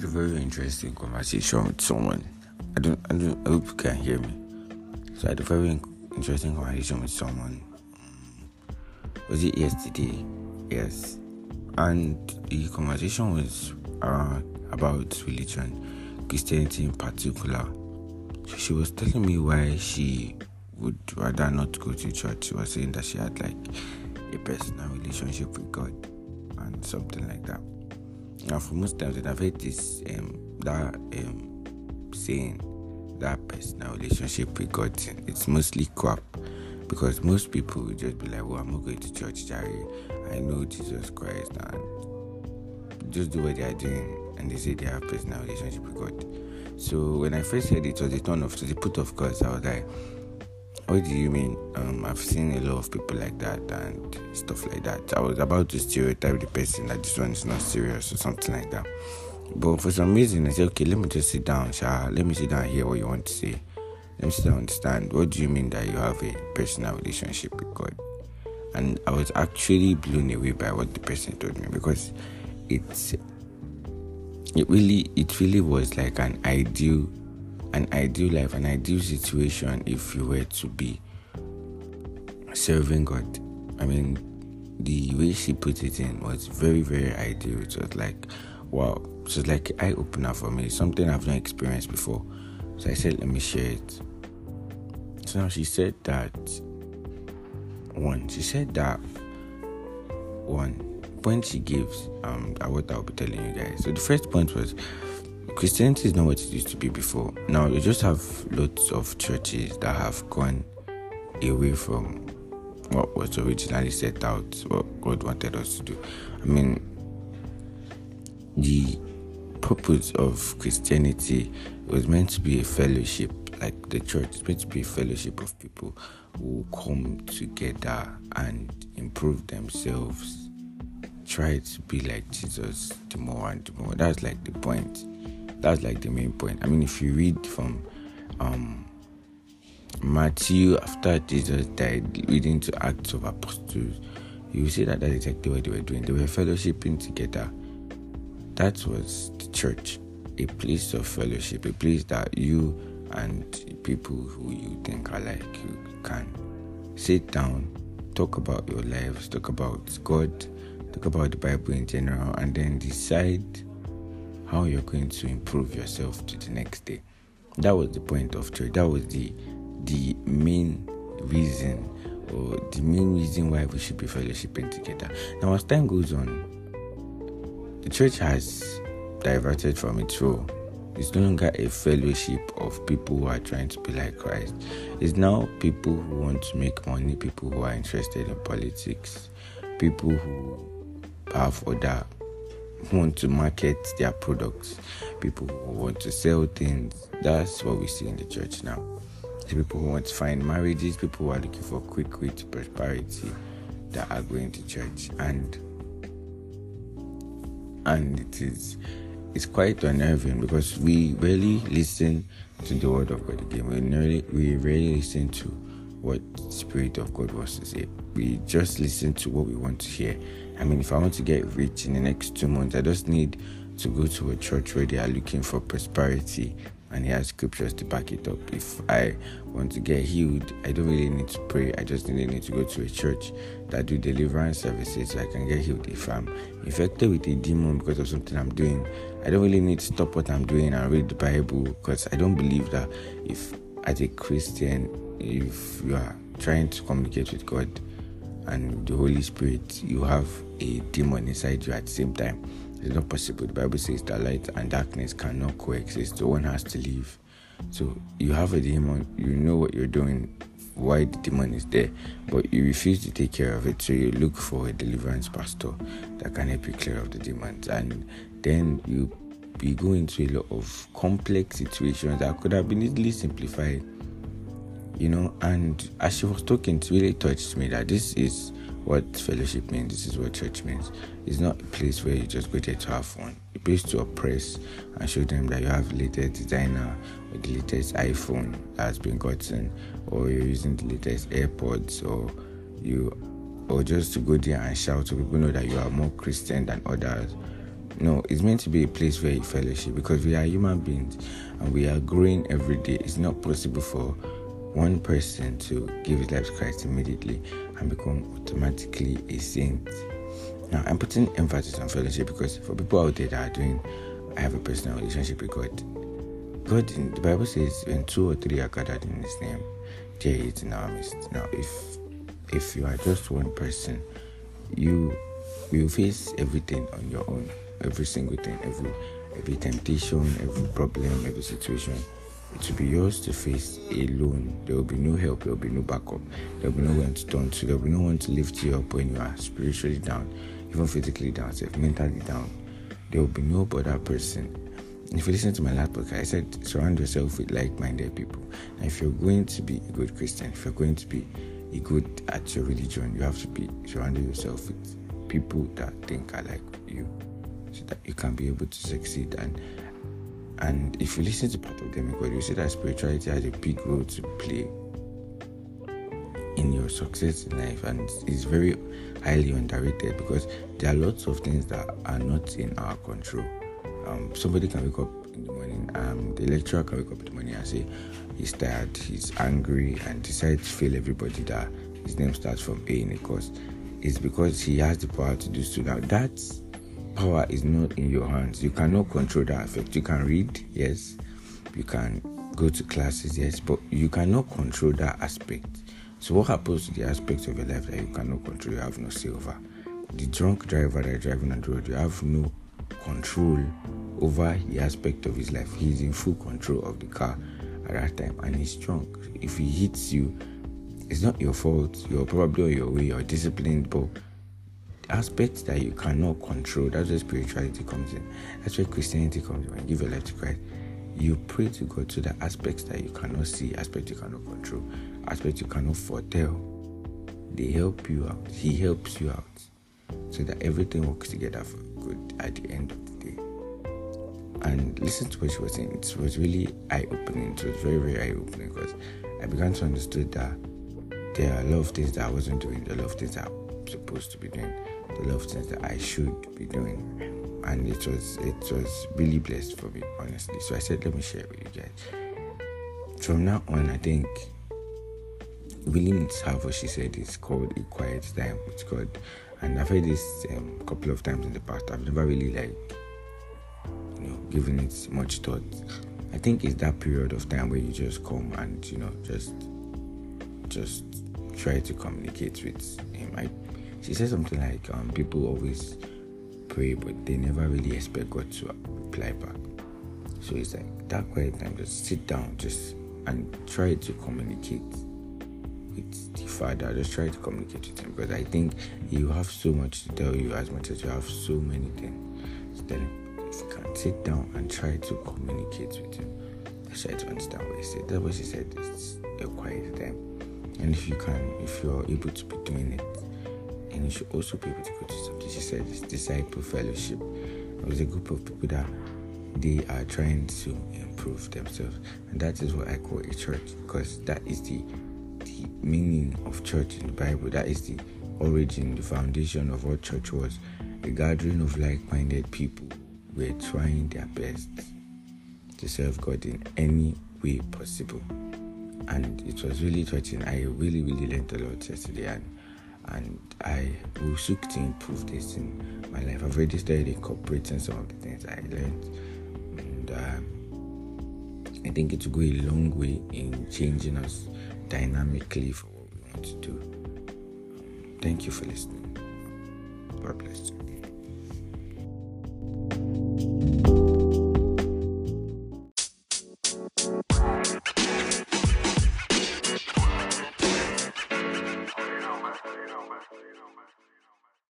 had a very interesting conversation with someone. I don't, I don't, I hope you can hear me. So I had a very interesting conversation with someone. Was it yesterday? Yes. And the conversation was uh, about religion, Christianity in particular. So she was telling me why she would rather not go to church. She was saying that she had like a personal relationship with God and something like that. Now, for most times, I've heard this um, that um, saying that personal relationship with God, it's mostly crap because most people will just be like, "Well, I'm not going to church, Jerry. I know Jesus Christ, and just do what they are doing." And they say they have personal relationship with God. So when I first heard it, it was a turn off to the put of God. I was like, what do you mean? Um, I've seen a lot of people like that and stuff like that. I was about to stereotype the person that this one is not serious or something like that. But for some reason, I said, okay, let me just sit down, Shah. Let me sit down and hear what you want to say. Let me sit down and understand. What do you mean that you have a personal relationship with God? And I was actually blown away by what the person told me because it's it really it really was like an ideal an ideal life, an ideal situation if you were to be serving God. I mean, the way she put it in was very, very ideal. It was like, wow, it was like eye opener for me, something I've not experienced before. So I said, let me share it. So now she said that one, she said that one point she gives, um, what I'll be telling you guys. So the first point was Christianity is not what it used to be before. Now you just have lots of churches that have gone away from what was originally set out, what God wanted us to do. I mean, the purpose of Christianity was meant to be a fellowship, like the church is meant to be a fellowship of people who come together and improve themselves, try to be like Jesus the more and the more. That's like the point. That's like the main point. I mean, if you read from um, Matthew after Jesus died, reading to Acts of Apostles, you see that that's exactly what they were doing. They were fellowshipping together. That was the church, a place of fellowship, a place that you and people who you think are like you can sit down, talk about your lives, talk about God, talk about the Bible in general, and then decide how you're going to improve yourself to the next day. That was the point of church. That was the the main reason or the main reason why we should be fellowshipping together. Now as time goes on, the church has diverted from its role. It's no longer a fellowship of people who are trying to be like Christ. It's now people who want to make money, people who are interested in politics, people who have other want to market their products, people who want to sell things. That's what we see in the church now. The people who want to find marriages, people who are looking for quick to prosperity that are going to church. And and it is it's quite unnerving because we rarely listen to the word of God again. We rarely we rarely listen to what Spirit of God wants to say. We just listen to what we want to hear I mean, if I want to get rich in the next two months, I just need to go to a church where they are looking for prosperity and he has scriptures to back it up. If I want to get healed, I don't really need to pray. I just really need to go to a church that do deliverance services so I can get healed. If I'm infected with a demon because of something I'm doing, I don't really need to stop what I'm doing and read the Bible because I don't believe that if as a Christian, if you are trying to communicate with God, and the Holy Spirit, you have a demon inside you at the same time. It's not possible. The Bible says that light and darkness cannot coexist. The one has to leave. So you have a demon, you know what you're doing, why the demon is there, but you refuse to take care of it. So you look for a deliverance pastor that can help you clear of the demons. And then you you go into a lot of complex situations that could have been easily simplified you know. And as she was talking, it really touched me that this is what fellowship means. This is what church means. It's not a place where you just go there to have fun. A place to oppress and show them that you have the latest designer or the latest iPhone that has been gotten, or you're using the latest AirPods, or you, or just to go there and shout so people know that you are more Christian than others. No, it's meant to be a place where you fellowship because we are human beings and we are growing every day. It's not possible for one person to give his life to Christ immediately and become automatically a saint. Now, I'm putting emphasis on fellowship because for people out there that are doing, I have a personal relationship with God. God, the Bible says, when two or three are gathered in His name, there is in our midst. Now, if if you are just one person, you will face everything on your own, every single thing, every every temptation, every problem, every situation it will be yours to face alone. There will be no help, there will be no backup, there will be no one to turn to, there will be no one to lift you up when you are spiritually down, even physically down, mentally down. There will be no other person. If you listen to my last podcast, I said surround yourself with like minded people. And if you're going to be a good Christian, if you're going to be a good at your religion, you have to be surrounding yourself with people that think alike you so that you can be able to succeed and and if you listen to part of you see that spirituality has a big role to play in your success in life and it's very highly underrated because there are lots of things that are not in our control. Um, somebody can wake up in the morning, um, the lecturer can wake up in the morning and say he's tired, he's angry, and decide to fail everybody that his name starts from A in a course. It's because he has the power to do so. Now that's power is not in your hands. You cannot control that effect. You can read, yes. You can go to classes, yes, but you cannot control that aspect. So what happens to the aspects of your life that you cannot control? You have no say over. The drunk driver that is driving on the road, you have no control over the aspect of his life. He's in full control of the car at that time and he's drunk. If he hits you, it's not your fault. You're probably on your way, you're disciplined, but aspects that you cannot control. That's where spirituality comes in. That's where Christianity comes in. When you give your life to Christ, you pray to God to the aspects that you cannot see, aspects you cannot control, aspects you cannot foretell. They help you out. He helps you out so that everything works together for good at the end of the day. And listen to what she was saying. It was really eye opening. It was very, very eye opening because I began to understand that there are a lot of things that I wasn't doing, a lot of things that I'm supposed to be doing the love things that I should be doing. And it was it was really blessed for me, honestly. So I said, let me share it with you guys. From now on, I think really need to have what she said is called a quiet time with God. And I've heard this a um, couple of times in the past. I've never really like you know given it much thought. I think it's that period of time where you just come and you know just just try to communicate with him. I she said something like um, people always pray but they never really expect God to reply back. So it's like that quiet time, just sit down, just and try to communicate with the Father. Just try to communicate with Him because I think you have so much to tell you as much as you have so many things. So then, if you can sit down and try to communicate with Him, let's try to understand what He said. That's what she said. It's a quiet time, and if you can, if you're able to be doing it and you should also be able to go to something. She said this disciple fellowship. It was a group of people that they are trying to improve themselves, and that is what I call a church because that is the the meaning of church in the Bible. That is the origin, the foundation of what church was. A gathering of like-minded people who were trying their best to serve God in any way possible. And it was really touching. I really, really learned a lot yesterday and and I will seek to improve this in my life. I've already started incorporating some of the things I learned, and uh, I think it will go a long way in changing us dynamically for what we want to do. Thank you for listening. God bless you.